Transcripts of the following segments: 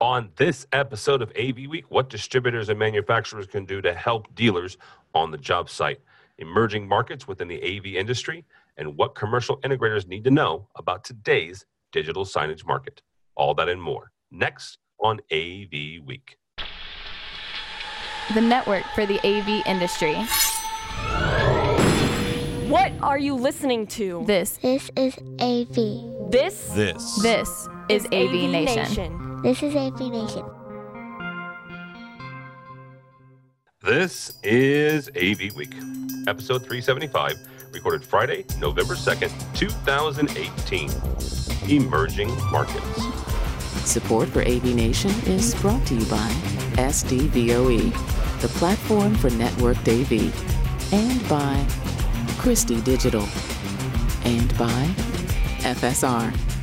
On this episode of AV Week, what distributors and manufacturers can do to help dealers on the job site, emerging markets within the AV industry, and what commercial integrators need to know about today's digital signage market. All that and more next on AV Week. The network for the AV industry. What are you listening to? This, This is AV. This This. this is AV, Nation. This is AV Nation. This is AV Week, episode 375, recorded Friday, November 2nd, 2018. Emerging Markets. Support for AV Nation is brought to you by SDVOE, the platform for networked AV, and by Christie Digital, and by FSR.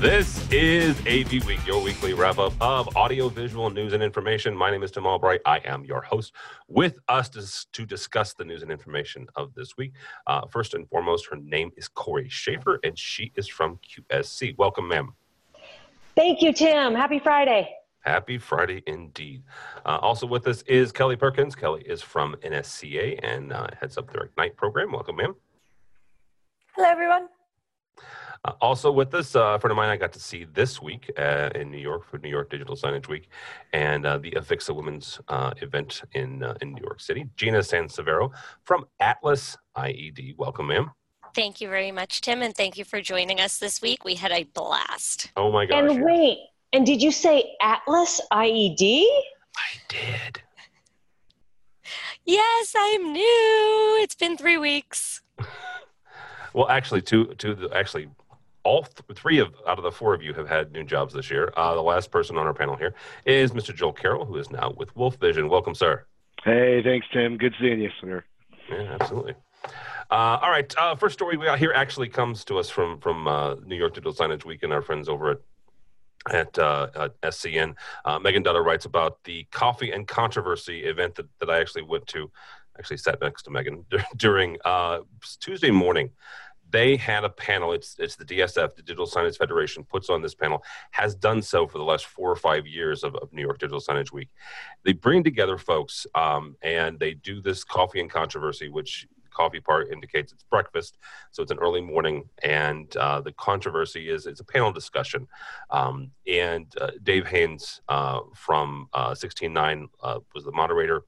This is AV Week, your weekly wrap up of audio, visual news and information. My name is Tim Albright. I am your host. With us to, to discuss the news and information of this week, uh, first and foremost, her name is Corey Schaefer, and she is from QSC. Welcome, ma'am. Thank you, Tim. Happy Friday. Happy Friday indeed. Uh, also with us is Kelly Perkins. Kelly is from NSCA and uh, heads up their Ignite program. Welcome, ma'am. Hello, everyone. Uh, also with us, uh, a friend of mine I got to see this week uh, in New York for New York Digital Signage Week and uh, the Avixa Women's uh, event in uh, in New York City. Gina Sansivero from Atlas IED. Welcome, ma'am. Thank you very much, Tim, and thank you for joining us this week. We had a blast. Oh my gosh. and yes. wait, and did you say Atlas IED? I did. Yes, I'm new. It's been three weeks. Well, actually, two, two, actually, all th- three of out of the four of you have had new jobs this year. Uh, the last person on our panel here is Mr. Joel Carroll, who is now with Wolf Vision. Welcome, sir. Hey, thanks, Tim. Good seeing you, sir. Yeah, absolutely. Uh, all right. Uh, first story we got here actually comes to us from from uh, New York Digital Signage Week and our friends over at at, uh, at SCN. Uh, Megan Dutter writes about the Coffee and Controversy event that, that I actually went to. Actually, sat next to Megan during uh, Tuesday morning. They had a panel. It's it's the DSF, the Digital Signage Federation, puts on this panel. Has done so for the last four or five years of, of New York Digital Signage Week. They bring together folks um, and they do this Coffee and Controversy, which coffee part indicates it's breakfast so it's an early morning and uh, the controversy is it's a panel discussion um, and uh, dave haynes uh, from uh, 169 uh, was the moderator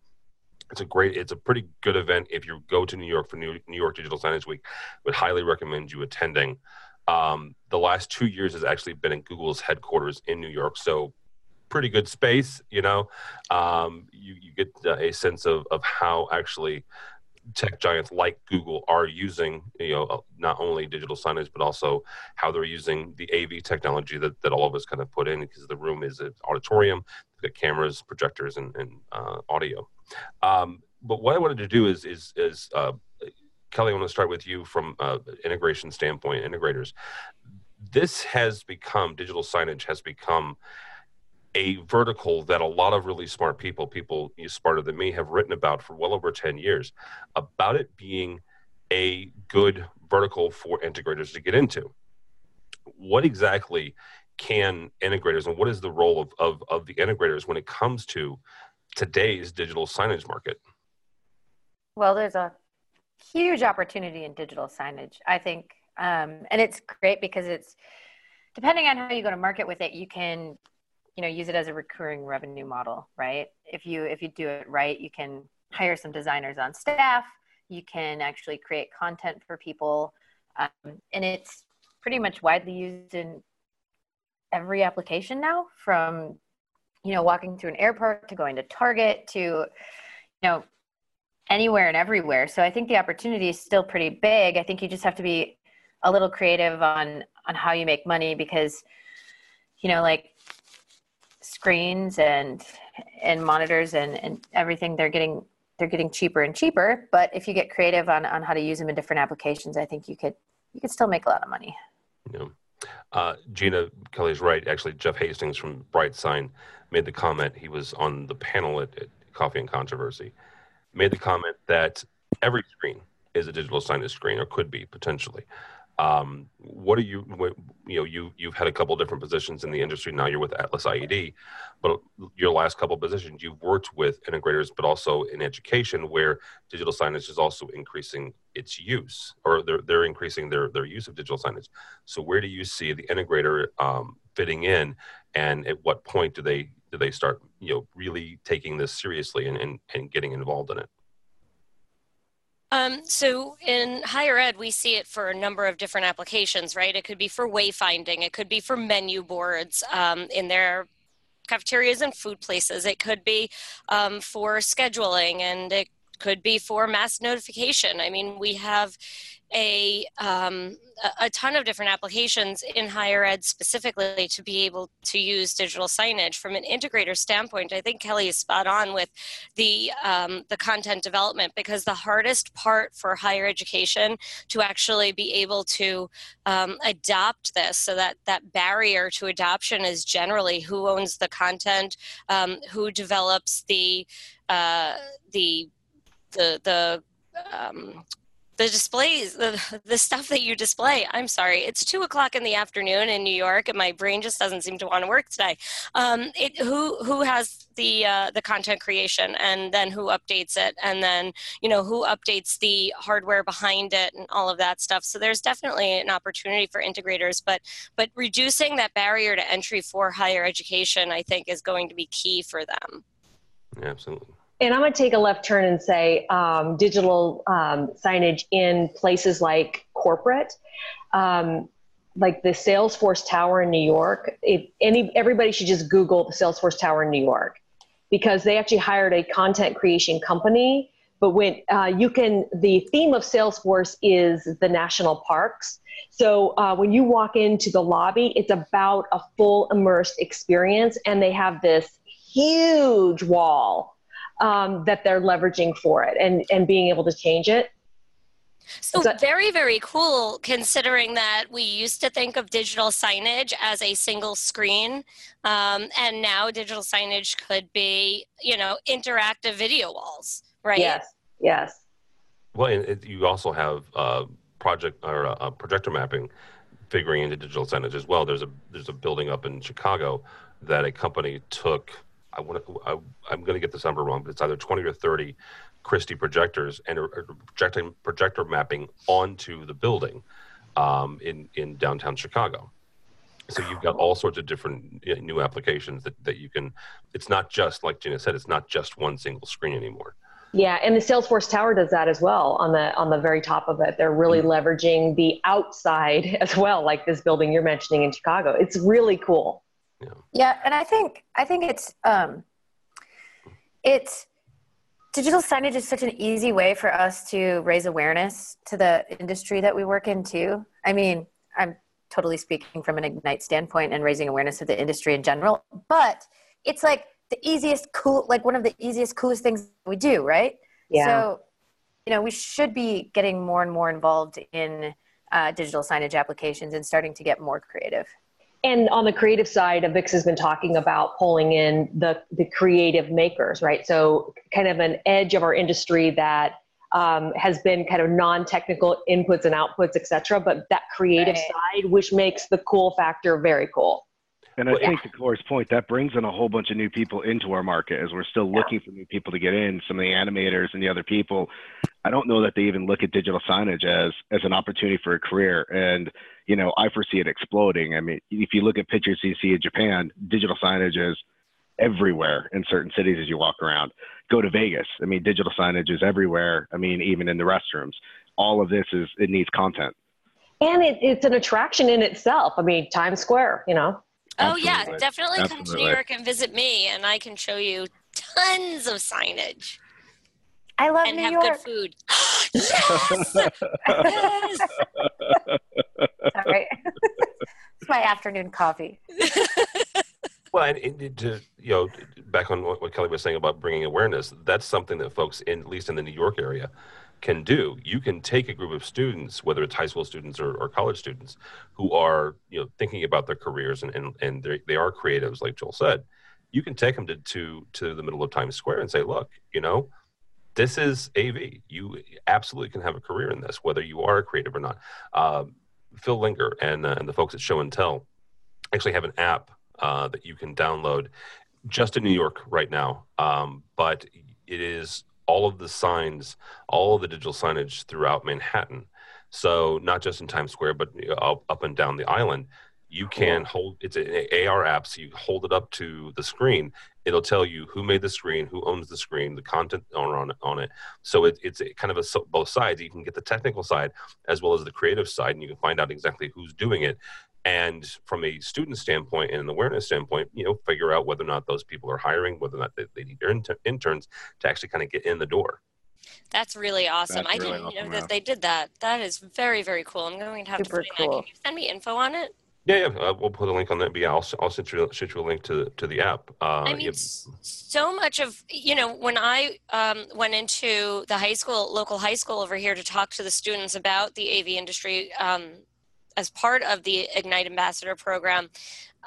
it's a great it's a pretty good event if you go to new york for new, new york digital signage week would highly recommend you attending. Um, the last two years has actually been in google's headquarters in new york so pretty good space you know? Um, you, you get uh, a sense of, of how actually tech giants like Google are using, you know, uh, not only digital signage but also how they're using the AV technology that, that all of us kind of put in because the room is an auditorium, got cameras, projectors, and, and uh, audio. Um, but what I wanted to do is is is uh, Kelly, I want to start with you from uh, integration standpoint, integrators. This has become digital signage has become a vertical that a lot of really smart people, people smarter than me, have written about for well over 10 years about it being a good vertical for integrators to get into. What exactly can integrators and what is the role of, of, of the integrators when it comes to today's digital signage market? Well, there's a huge opportunity in digital signage, I think. Um, and it's great because it's depending on how you go to market with it, you can, you know, use it as a recurring revenue model, right? If you if you do it right, you can hire some designers on staff. You can actually create content for people, um, and it's pretty much widely used in every application now. From you know, walking through an airport to going to Target to, you know, anywhere and everywhere. So I think the opportunity is still pretty big. I think you just have to be a little creative on on how you make money because you know like screens and and monitors and and everything they're getting they're getting cheaper and cheaper but if you get creative on on how to use them in different applications i think you could you could still make a lot of money know, uh, Gina Kelly's right. Actually, Jeff Hastings from Bright Sign made the comment. He was on the panel at, at Coffee and Controversy. Made the comment that every screen is a digital signage screen, or could be potentially. Um, what are you? You know, you you've had a couple different positions in the industry. Now you're with Atlas IED, but your last couple positions, you've worked with integrators, but also in education, where digital signage is also increasing its use, or they're they're increasing their their use of digital signage. So where do you see the integrator um, fitting in, and at what point do they do they start you know really taking this seriously and and, and getting involved in it? Um, so in higher ed, we see it for a number of different applications, right? It could be for wayfinding, it could be for menu boards um, in their cafeterias and food places, it could be um, for scheduling, and it could be for mass notification. I mean, we have a um, a ton of different applications in higher ed specifically to be able to use digital signage from an integrator standpoint. I think Kelly is spot on with the um, the content development because the hardest part for higher education to actually be able to um, adopt this, so that that barrier to adoption is generally who owns the content, um, who develops the uh, the the the um, the displays, the, the stuff that you display. I'm sorry, it's two o'clock in the afternoon in New York, and my brain just doesn't seem to want to work today. Um, it, who who has the uh, the content creation, and then who updates it, and then you know who updates the hardware behind it, and all of that stuff. So there's definitely an opportunity for integrators, but but reducing that barrier to entry for higher education, I think, is going to be key for them. Absolutely and I'm going to take a left turn and say um, digital um, signage in places like corporate, um, like the Salesforce Tower in New York. If any, everybody should just Google the Salesforce Tower in New York because they actually hired a content creation company. But when uh, you can, the theme of Salesforce is the national parks. So uh, when you walk into the lobby, it's about a full immersed experience, and they have this huge wall um, that they're leveraging for it and, and being able to change it. So, very, very cool considering that we used to think of digital signage as a single screen. Um, and now digital signage could be, you know, interactive video walls, right? Yes, yes. Well, and it, you also have uh, project or uh, projector mapping figuring into digital signage as well. There's a there's a building up in Chicago that a company took I want to, I, am going to get this number wrong, but it's either 20 or 30 Christie projectors and are projecting projector mapping onto the building um, in in downtown Chicago. So you've got all sorts of different you know, new applications that, that you can. It's not just like Gina said. It's not just one single screen anymore. Yeah, and the Salesforce Tower does that as well on the on the very top of it. They're really mm-hmm. leveraging the outside as well, like this building you're mentioning in Chicago. It's really cool. Yeah. yeah, and I think I think it's um, it's digital signage is such an easy way for us to raise awareness to the industry that we work in too. I mean, I'm totally speaking from an ignite standpoint and raising awareness of the industry in general, but it's like the easiest cool like one of the easiest coolest things we do, right? Yeah. So, you know, we should be getting more and more involved in uh, digital signage applications and starting to get more creative and on the creative side, Avixa has been talking about pulling in the, the creative makers, right? So, kind of an edge of our industry that um, has been kind of non-technical inputs and outputs, et cetera, but that creative right. side, which makes the cool factor very cool. And I think to Corey's point, that brings in a whole bunch of new people into our market as we're still looking for new people to get in. Some of the animators and the other people, I don't know that they even look at digital signage as as an opportunity for a career. And you know, I foresee it exploding. I mean, if you look at pictures you see in Japan, digital signage is everywhere in certain cities as you walk around. Go to Vegas. I mean, digital signage is everywhere. I mean, even in the restrooms. All of this is it needs content. And it, it's an attraction in itself. I mean, Times Square, you know. Oh yeah, definitely Absolutely. come to New York and visit me, and I can show you tons of signage. I love and New have York. good food. yes. yes. Sorry, it's my afternoon coffee. well, and, and, to you know, back on what, what Kelly was saying about bringing awareness, that's something that folks, in, at least in the New York area, can do. You can take a group of students, whether it's high school students or, or college students, who are you know thinking about their careers and and, and they are creatives, like Joel said. You can take them to, to to the middle of Times Square and say, look, you know, this is AV. You absolutely can have a career in this, whether you are a creative or not. Um, Phil Lenger and, uh, and the folks at Show and Tell actually have an app uh, that you can download just in New York right now. Um, but it is all of the signs, all of the digital signage throughout Manhattan. So not just in Times Square, but up, up and down the island. You can hold it's an AR app, so you hold it up to the screen. It'll tell you who made the screen, who owns the screen, the content owner on, on it. So it, it's a, kind of a both sides. You can get the technical side as well as the creative side, and you can find out exactly who's doing it and from a student standpoint and an awareness standpoint you know figure out whether or not those people are hiring whether or not they, they need their inter- interns to actually kind of get in the door that's really awesome That's i really didn't awesome, know that yeah. they did that that is very very cool i'm going to have Super to find cool. that can you send me info on it yeah yeah uh, we'll put a link on that but yeah i'll, I'll send, you, send you a link to, to the app uh, I mean, yeah, so much of you know when I um, went into the high school, local high school over here to talk to the students about the AV industry um, as part of the Ignite Ambassador program.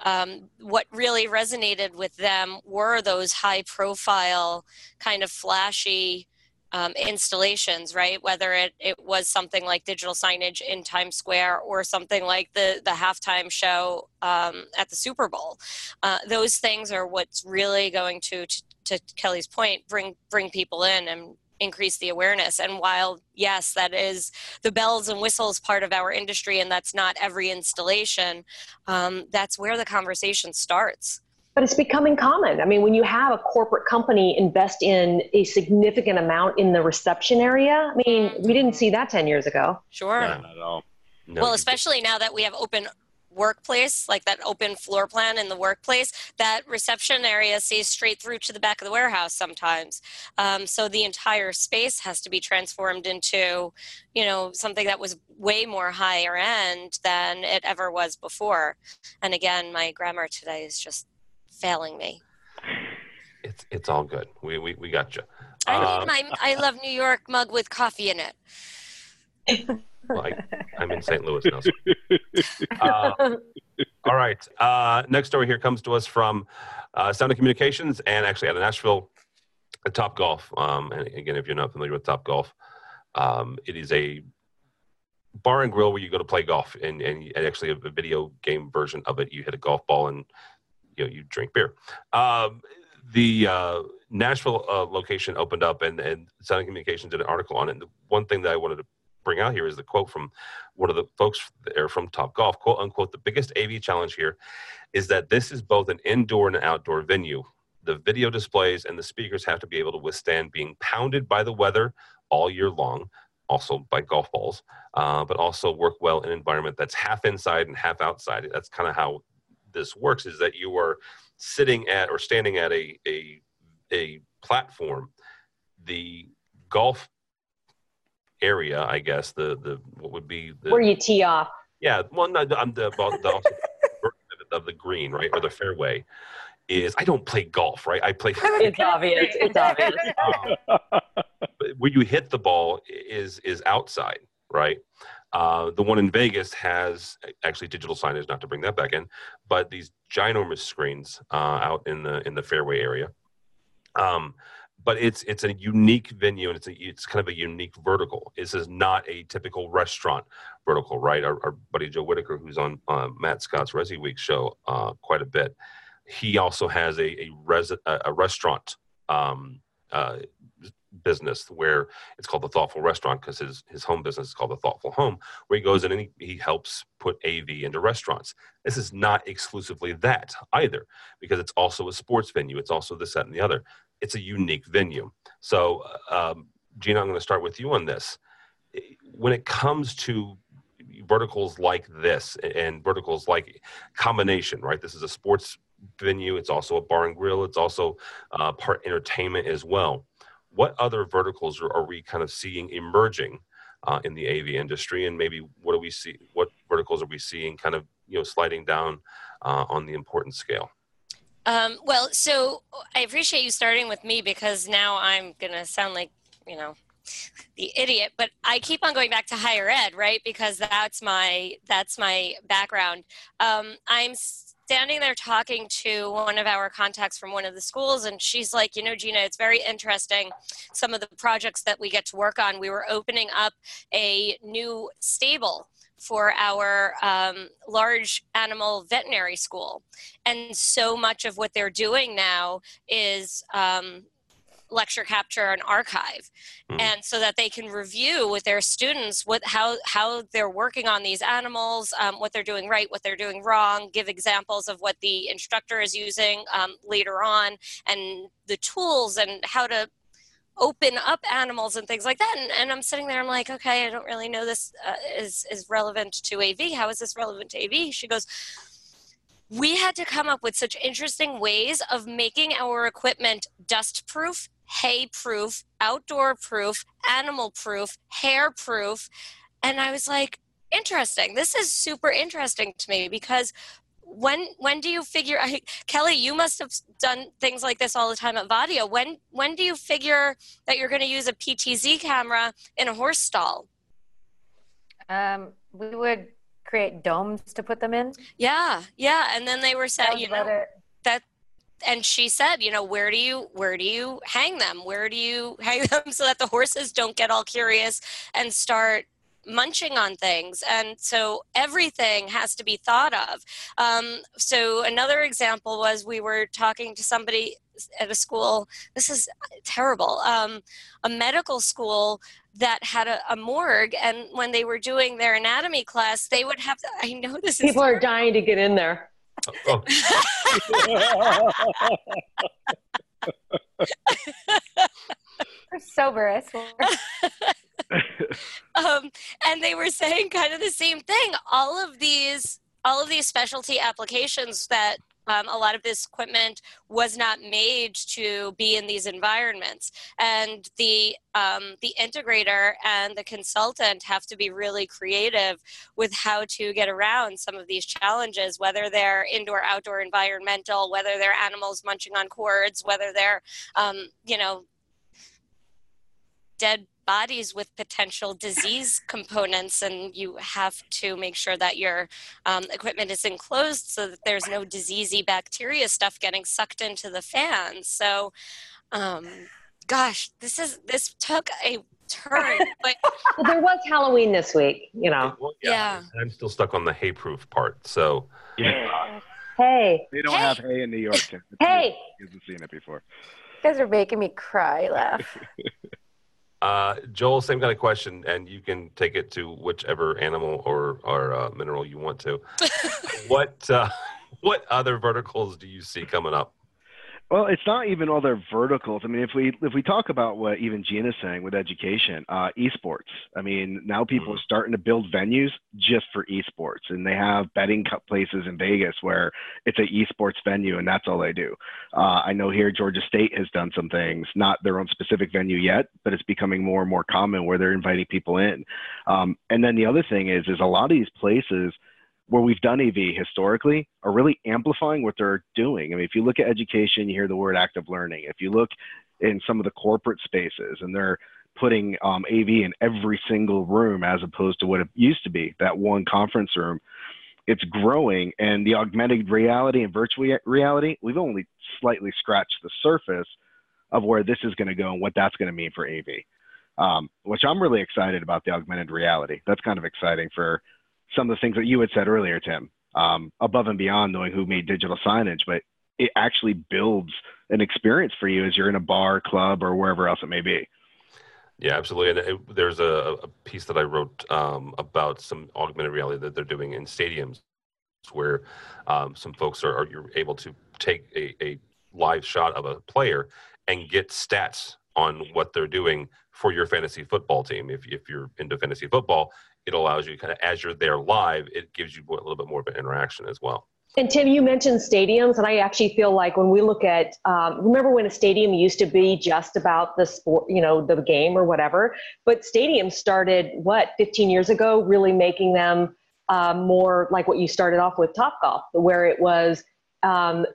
Um, what really resonated with them were those high profile, kind of flashy um, installations, right? Whether it, it was something like digital signage in Times Square or something like the, the halftime show um, at the Super Bowl. Uh, those things are what's really going to, to, to Kelly's point, bring, bring people in and increase the awareness. And while, yes, that is the bells and whistles part of our industry, and that's not every installation, um, that's where the conversation starts. But it's becoming common. I mean, when you have a corporate company invest in a significant amount in the reception area, I mean, we didn't see that 10 years ago. Sure. Not at all. no, well, you- especially now that we have open workplace, like that open floor plan in the workplace, that reception area sees straight through to the back of the warehouse sometimes. Um, so the entire space has to be transformed into, you know, something that was way more higher end than it ever was before. And again, my grammar today is just failing me. it's it's all good we we, we got you I need my I love New York mug with coffee in it. well, I, i'm in st louis now so. Uh, all right. Uh, next story here comes to us from uh, Sound of Communications and actually out of Nashville, uh, Top Golf. Um, and again, if you're not familiar with Top Golf, um, it is a bar and grill where you go to play golf, and, and, and actually a video game version of it. You hit a golf ball and you know you drink beer. Um, the uh, Nashville uh, location opened up, and and Sound Communications did an article on it. And the one thing that I wanted to bring out here is the quote from one of the folks there from Top Golf, quote unquote, the biggest AV challenge here is that this is both an indoor and an outdoor venue. The video displays and the speakers have to be able to withstand being pounded by the weather all year long, also by golf balls, uh, but also work well in an environment that's half inside and half outside. That's kind of how this works is that you are sitting at or standing at a, a, a platform. The golf area, I guess, the, the what would be the Where you tee off. yeah, well, no, I'm the about the of the green, right, or the fairway. Is I don't play golf, right? I play It's obvious. It's obvious. um, where you hit the ball is is outside, right? Uh, the one in Vegas has actually digital signage, not to bring that back in, but these ginormous screens uh, out in the in the fairway area. Um, but it's it's a unique venue and it's a it's kind of a unique vertical. This is not a typical restaurant vertical, right? Our, our buddy Joe Whitaker, who's on uh, Matt Scott's Resi Week show uh, quite a bit, he also has a a, res- a, restaurant um, uh, business where it's called the Thoughtful Restaurant because his his home business is called the Thoughtful Home, where he goes in and he, he helps put AV into restaurants. This is not exclusively that either, because it's also a sports venue. It's also this, that, and the other. It's a unique venue. So, um, Gina, I'm going to start with you on this. When it comes to verticals like this and verticals like combination, right? This is a sports venue. It's also a bar and grill. It's also uh, part entertainment as well. What other verticals are, are we kind of seeing emerging uh, in the AV industry, and maybe what do we see? What verticals are we seeing kind of you know sliding down uh, on the importance scale? Um, well, so I appreciate you starting with me because now I'm gonna sound like you know the idiot, but I keep on going back to higher ed, right? Because that's my that's my background. Um, I'm standing there talking to one of our contacts from one of the schools, and she's like, you know, Gina, it's very interesting. Some of the projects that we get to work on, we were opening up a new stable for our um, large animal veterinary school. And so much of what they're doing now is um, lecture capture and archive. Mm. and so that they can review with their students what how how they're working on these animals um, what they're doing right what they're doing wrong give examples of what the instructor is using um, later on and the tools and how to open up animals and things like that. And, and i'm sitting there i'm like okay i don't really know this uh, is is relevant to av how is this relevant to av she goes we had to come up with such interesting ways of making our equipment dust proof hay proof, outdoor proof, animal proof, hair proof. And I was like, interesting. This is super interesting to me because when when do you figure I, Kelly you must have done things like this all the time at Vadia when when do you figure that you're going to use a PTZ camera in a horse stall um, we would create domes to put them in yeah yeah and then they were set. you know and she said, you know, where do you where do you hang them? Where do you hang them so that the horses don't get all curious and start munching on things and so everything has to be thought of um, so another example was we were talking to somebody at a school this is terrible um, a medical school that had a, a, morgue and when they were doing their anatomy class they would have to, i know this people are dying to get in there. We're sober, um, and they were saying kind of the same thing. All of these, all of these specialty applications that um, a lot of this equipment was not made to be in these environments. And the um, the integrator and the consultant have to be really creative with how to get around some of these challenges whether they're indoor outdoor environmental whether they're animals munching on cords whether they're um, you know dead bodies with potential disease components, and you have to make sure that your um, equipment is enclosed so that there's no diseasey bacteria stuff getting sucked into the fans. So, um, gosh, this is this took a turn. But well, there was Halloween this week, you know. Well, yeah, yeah, I'm still stuck on the hay proof part. So, yeah. Hey, they don't hey. have hay in New York. hey, you haven't seen it before. You guys are making me cry, laugh. Uh, Joel, same kind of question, and you can take it to whichever animal or, or uh, mineral you want to. what uh, what other verticals do you see coming up? Well, it's not even all their verticals. I mean, if we if we talk about what even Gina's saying with education, uh, esports. I mean, now people mm-hmm. are starting to build venues just for esports, and they have betting cup places in Vegas where it's an esports venue, and that's all they do. Uh, I know here Georgia State has done some things, not their own specific venue yet, but it's becoming more and more common where they're inviting people in. Um, and then the other thing is, is a lot of these places where we've done AV historically are really amplifying what they're doing. I mean, if you look at education, you hear the word active learning. If you look in some of the corporate spaces and they're putting um, AV in every single room as opposed to what it used to be, that one conference room, it's growing. And the augmented reality and virtual reality, we've only slightly scratched the surface of where this is going to go and what that's going to mean for AV. Um, which I'm really excited about the augmented reality. That's kind of exciting for some of the things that you had said earlier, Tim, um, above and beyond knowing who made digital signage, but it actually builds an experience for you as you're in a bar, club, or wherever else it may be. Yeah, absolutely. And it, there's a, a, piece that I wrote um, about some augmented reality that they're doing in stadiums, where um, some folks are, are, you're able to take a, a live shot of a player and get stats on what they're doing for your fantasy football team. If, if you're into fantasy football, it allows you kind of as you're there live, it gives you a little bit more of an interaction as well. And Tim, you mentioned stadiums, and I actually feel like when we look at, um, remember when a stadium used to be just about the sport, you know, the game or whatever, but stadiums started what 15 years ago, really making them um, more like what you started off with Top Golf, where it was um,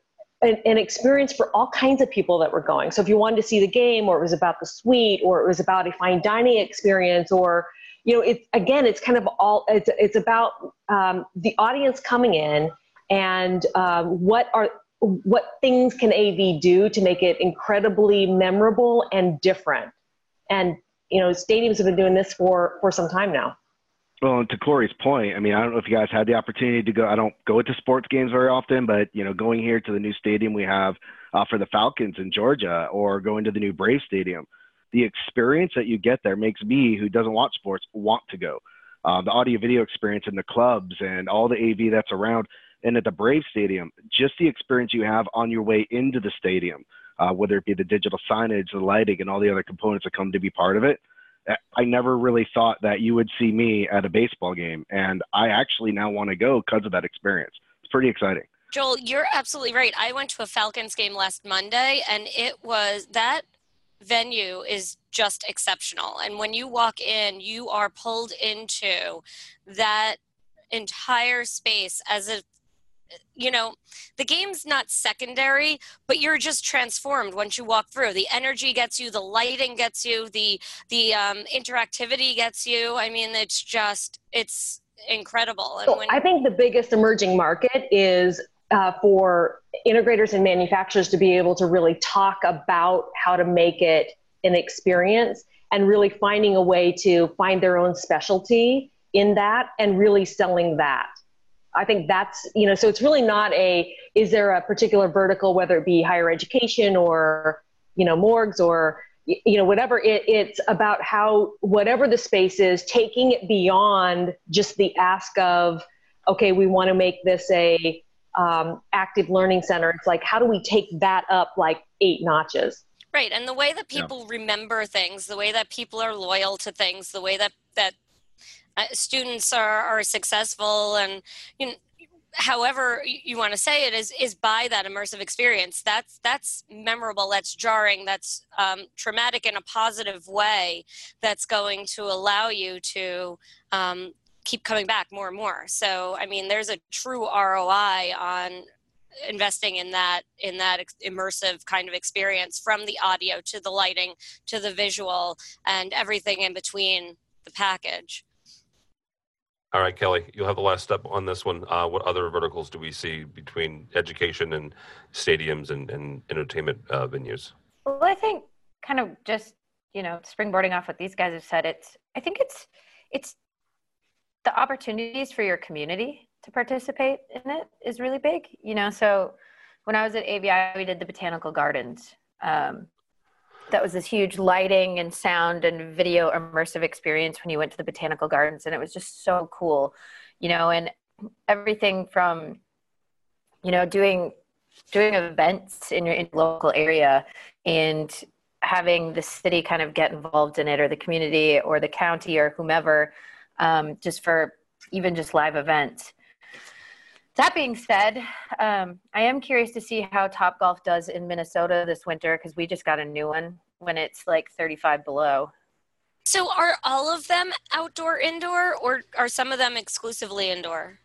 an, an, experience for all kinds of people that were going. So if you wanted to see the game, or it was about the suite, or it was about a fine dining experience, or you know, it's again, it's kind of all it's it's about um, the audience coming in and um, what are what things can AV do to make it incredibly memorable and different. And you know, stadiums have been doing this for for some time now. Well, to Corey's point, I mean, I don't know if you guys had the opportunity to go. I don't go to sports games very often, but you know, going here to the new stadium we have uh, for the Falcons in Georgia, or going to the new Brave Stadium, the experience that you get there makes me, who doesn't watch sports, want to go. Uh, the audio video experience in the clubs and all the AV that's around, and at the Brave Stadium, just the experience you have on your way into the stadium, uh, whether it be the digital signage, the lighting, and all the other components that come to be part of it I never really thought that you would see me at a baseball game, and I actually now want to go because of that experience. It's pretty exciting. Joel, you're absolutely right. I went to a Falcons game last Monday, and it was that venue is just exceptional. And when you walk in, you are pulled into that entire space as a you know, the game's not secondary, but you're just transformed once you walk through. The energy gets you, the lighting gets you, the the um, interactivity gets you. I mean, it's just it's incredible. And so when, I think the biggest emerging market is uh, for integrators and manufacturers to be able to really talk about how to make it an experience and really finding a way to find their own specialty in that and really selling that. I think that's, you know, so it's really not a, is there a particular vertical, whether it be higher education or, you know, morgues or, you know, whatever it, it's about how, whatever the space is, taking it beyond just the ask of, okay, we want to make this a um, active learning center. It's like, how do we take that up like eight notches? Right. And the way that people yeah. remember things, the way that people are loyal to things, the way that, that uh, students are, are successful and you know, however you want to say it is is by that immersive experience that's that's memorable that's jarring that's um, traumatic in a positive way that's going to allow you to um, keep coming back more and more so i mean there's a true roi on investing in that in that immersive kind of experience from the audio to the lighting to the visual and everything in between the package all right, Kelly, you'll have the last step on this one. Uh, what other verticals do we see between education and stadiums and, and entertainment uh, venues? Well, I think kind of just you know springboarding off what these guys have said. It's I think it's it's the opportunities for your community to participate in it is really big. You know, so when I was at AVI, we did the botanical gardens. Um, that was this huge lighting and sound and video immersive experience when you went to the botanical gardens and it was just so cool you know and everything from you know doing doing events in your, in your local area and having the city kind of get involved in it or the community or the county or whomever um, just for even just live events that being said, um, I am curious to see how Top Golf does in Minnesota this winter because we just got a new one when it's like 35 below. So, are all of them outdoor, indoor, or are some of them exclusively indoor?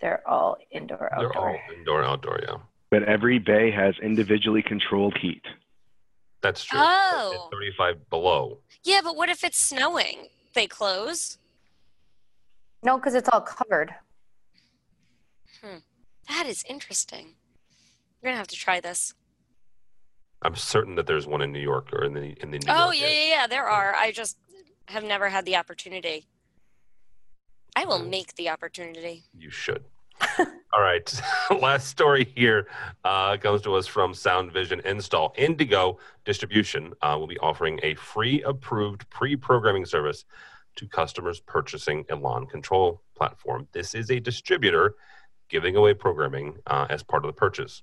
They're all indoor, outdoor. They're all indoor, outdoor, yeah. But every bay has individually controlled heat. That's true. Oh. 35 below. Yeah, but what if it's snowing? They close? No, because it's all covered. Hmm. That is interesting. You're gonna have to try this. I'm certain that there's one in New York or in the in the. New York. oh York yeah, yeah, yeah. There are. I just have never had the opportunity. I will make the opportunity. You should. All right. Last story here uh, comes to us from Sound Vision Install. Indigo Distribution uh, will be offering a free approved pre programming service to customers purchasing a lawn control platform. This is a distributor giving away programming uh, as part of the purchase.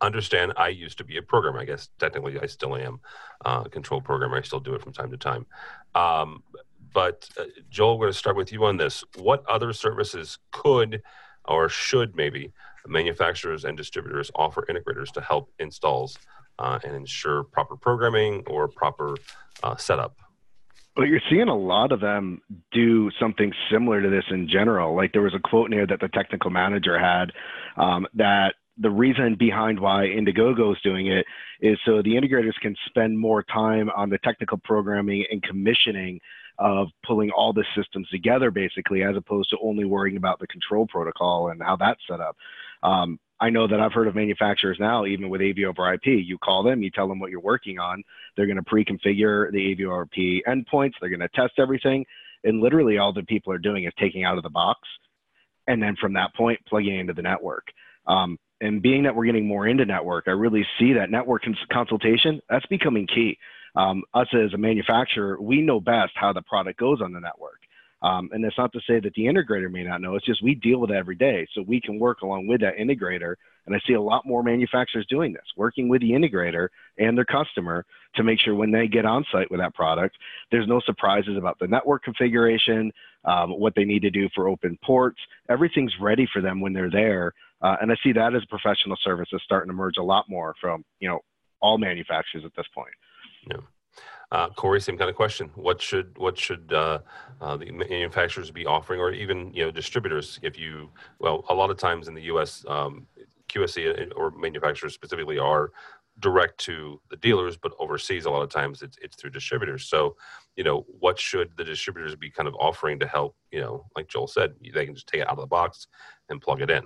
Understand, I used to be a programmer. I guess technically I still am uh, a control programmer. I still do it from time to time. Um, but uh, Joel, we're going to start with you on this. What other services could or should maybe manufacturers and distributors offer integrators to help installs uh, and ensure proper programming or proper uh, setup? Well, you're seeing a lot of them do something similar to this in general. Like there was a quote near that the technical manager had um, that the reason behind why Indigo is doing it is so the integrators can spend more time on the technical programming and commissioning of pulling all the systems together, basically, as opposed to only worrying about the control protocol and how that's set up. Um, I know that I've heard of manufacturers now, even with AV over IP, you call them, you tell them what you're working on. They're going to pre-configure the AV over IP endpoints. They're going to test everything. And literally, all the people are doing is taking out of the box, and then from that point, plugging into the network. Um, and being that we're getting more into network, I really see that network cons- consultation that's becoming key. Um, us as a manufacturer, we know best how the product goes on the network. Um, and that's not to say that the integrator may not know. It's just we deal with it every day, so we can work along with that integrator. And I see a lot more manufacturers doing this, working with the integrator and their customer to make sure when they get on site with that product, there's no surprises about the network configuration, um, what they need to do for open ports. Everything's ready for them when they're there. Uh, and I see that as a professional service starting to emerge a lot more from you know all manufacturers at this point. Yeah. Uh, Corey, same kind of question. What should what should uh, uh, the manufacturers be offering, or even you know distributors? If you well, a lot of times in the U.S., um, QSC or manufacturers specifically are direct to the dealers, but overseas a lot of times it's it's through distributors. So, you know, what should the distributors be kind of offering to help? You know, like Joel said, they can just take it out of the box and plug it in.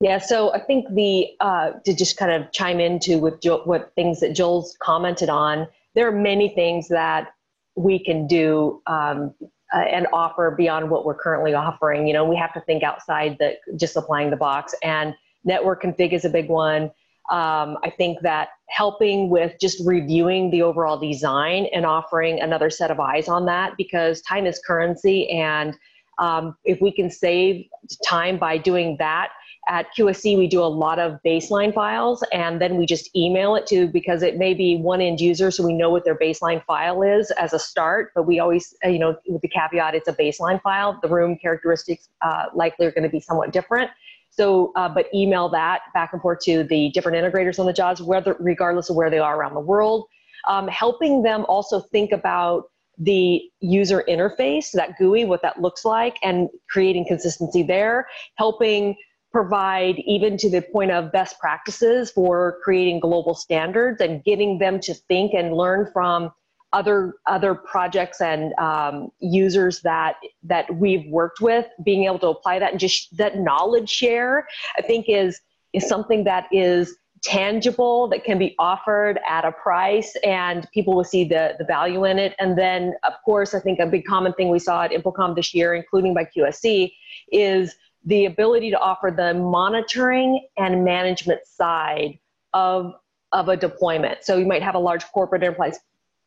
Yeah, so I think the uh, to just kind of chime into with jo- what things that Joel's commented on there are many things that we can do um, uh, and offer beyond what we're currently offering. You know, we have to think outside the just applying the box, and network config is a big one. Um, I think that helping with just reviewing the overall design and offering another set of eyes on that because time is currency, and um, if we can save time by doing that at QSC, we do a lot of baseline files and then we just email it to because it may be one end user, so we know what their baseline file is as a start. But we always, uh, you know, with the caveat, it's a baseline file. The room characteristics uh, likely are going to be somewhat different. So, uh, but email that back and forth to the different integrators on the jobs, whether regardless of where they are around the world. Um, helping them also think about the user interface, that GUI, what that looks like, and creating consistency there. Helping provide even to the point of best practices for creating global standards and getting them to think and learn from other other projects and um, users that that we've worked with being able to apply that and just that knowledge share i think is is something that is tangible that can be offered at a price and people will see the, the value in it. And then of course i think a big common thing we saw at InfoComm this year including by qsc is the ability to offer the monitoring and management side of, of a deployment. So you might have a large corporate enterprise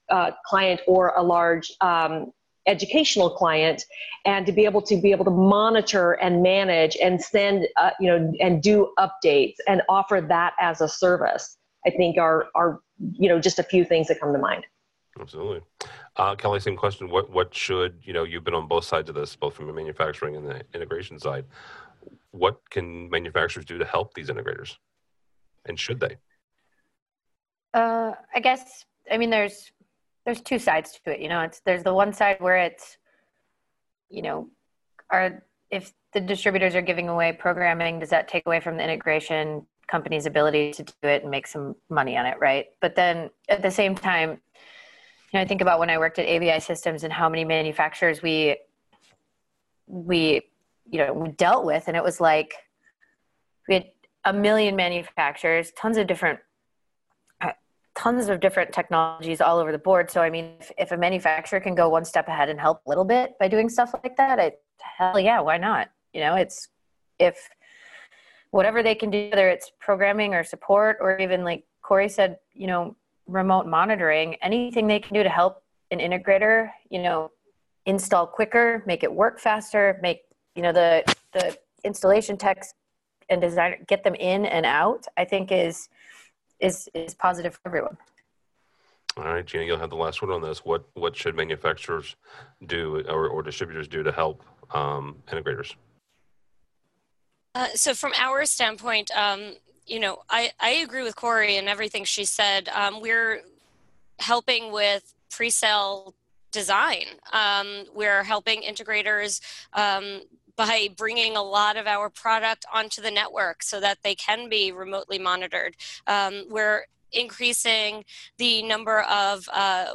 uh, client or a large um, educational client and to be able to be able to monitor and manage and send uh, you know and do updates and offer that as a service i think are are you know just a few things that come to mind absolutely uh, Kelly, same question. What what should you know? You've been on both sides of this, both from the manufacturing and the integration side. What can manufacturers do to help these integrators, and should they? Uh, I guess I mean there's there's two sides to it. You know, it's there's the one side where it's you know, are if the distributors are giving away programming, does that take away from the integration company's ability to do it and make some money on it, right? But then at the same time, know, I think about when I worked at AVI Systems and how many manufacturers we we you know we dealt with, and it was like we had a million manufacturers, tons of different uh, tons of different technologies all over the board. So I mean, if, if a manufacturer can go one step ahead and help a little bit by doing stuff like that, I, hell yeah, why not? You know, it's if whatever they can do, whether it's programming or support or even like Corey said, you know, remote monitoring, anything they can do to help an integrator, you know, install quicker, make it work faster, make, you know, the, the installation techs and designer get them in and out, I think is, is, is positive for everyone. All right, Gina, you'll have the last word on this. What, what should manufacturers do or, or distributors do to help um, integrators? Uh, so from our standpoint, um, you know, I, I agree with Corey and everything she said. Um, we're helping with pre-sale design. Um, we're helping integrators um, by bringing a lot of our product onto the network so that they can be remotely monitored. Um, we're increasing the number of uh,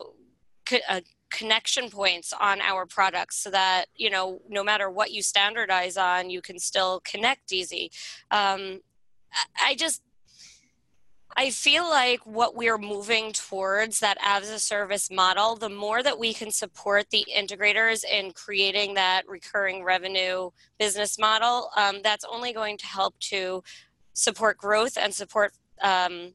co- uh, connection points on our products so that you know no matter what you standardize on you can still connect easy um, I just I feel like what we're moving towards that as a service model, the more that we can support the integrators in creating that recurring revenue business model, um, that's only going to help to support growth and support um,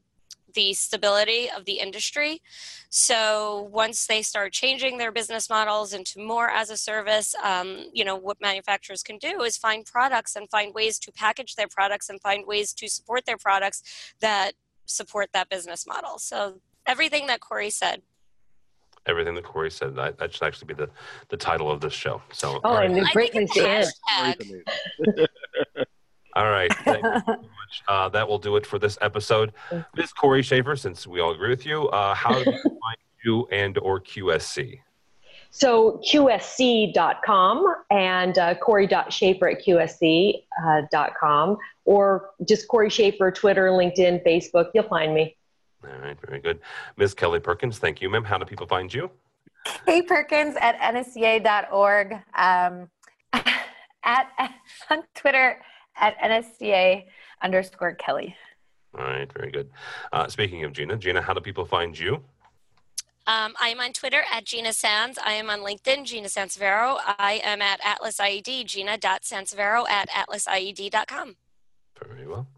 the stability of the industry. So once they start changing their business models into more as a service, um, you know, what manufacturers can do is find products and find ways to package their products and find ways to support their products that support that business model. So everything that Corey said. Everything that Corey said, that, that should actually be the, the title of this show. So, oh, and I great All right. Thank you so much. Uh, that will do it for this episode. Ms. Corey Schaefer, since we all agree with you, uh, how do you find you and or QSC? So qsc.com and uh, Corey.Schaefer at qsc.com or just Corey Schaefer, Twitter, LinkedIn, Facebook. You'll find me. All right, very good. Ms. Kelly Perkins, thank you, ma'am. How do people find you? Kay Perkins at nsca.org. Um, at on Twitter at nsca underscore Kelly. All right, very good. Uh, speaking of Gina, Gina, how do people find you? Um, I am on Twitter at Gina Sands. I am on LinkedIn, Gina Sansivero. I am at Atlas IED, gina.sansivero at atlasied.com. Very well.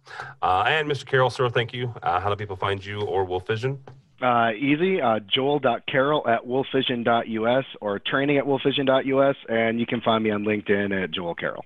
Uh, and Mr. Carroll, sir, thank you. Uh, how do people find you or Wolf Vision? Uh, easy, uh, joel.carroll at wolfvision.us or training at wolfvision.us, and you can find me on LinkedIn at Joel Carroll.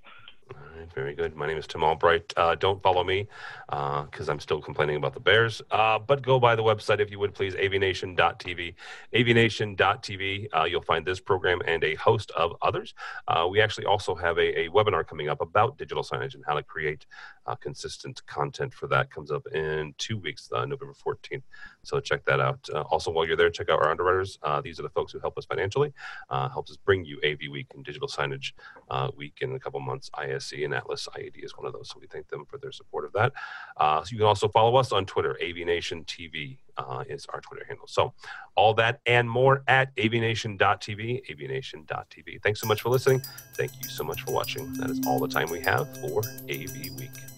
Very good. My name is Tim Albright. Uh, don't follow me because I'm still complaining about the Bears, uh, but go by the website if you would please, avnation.tv. Avnation.tv, uh, you'll find this program and a host of others. Uh, we actually also have a, a webinar coming up about digital signage and how to create uh, consistent content for that. Comes up in two weeks, uh, November 14th. So check that out. Uh, also, while you're there, check out our underwriters. Uh, these are the folks who help us financially, uh, helps us bring you AV Week and Digital Signage uh, Week in a couple months. QSC and Atlas IED is one of those. So we thank them for their support of that. Uh, so you can also follow us on Twitter. AVNation TV uh, is our Twitter handle. So all that and more at avnation.tv, avnation.tv. Thanks so much for listening. Thank you so much for watching. That is all the time we have for AV Week.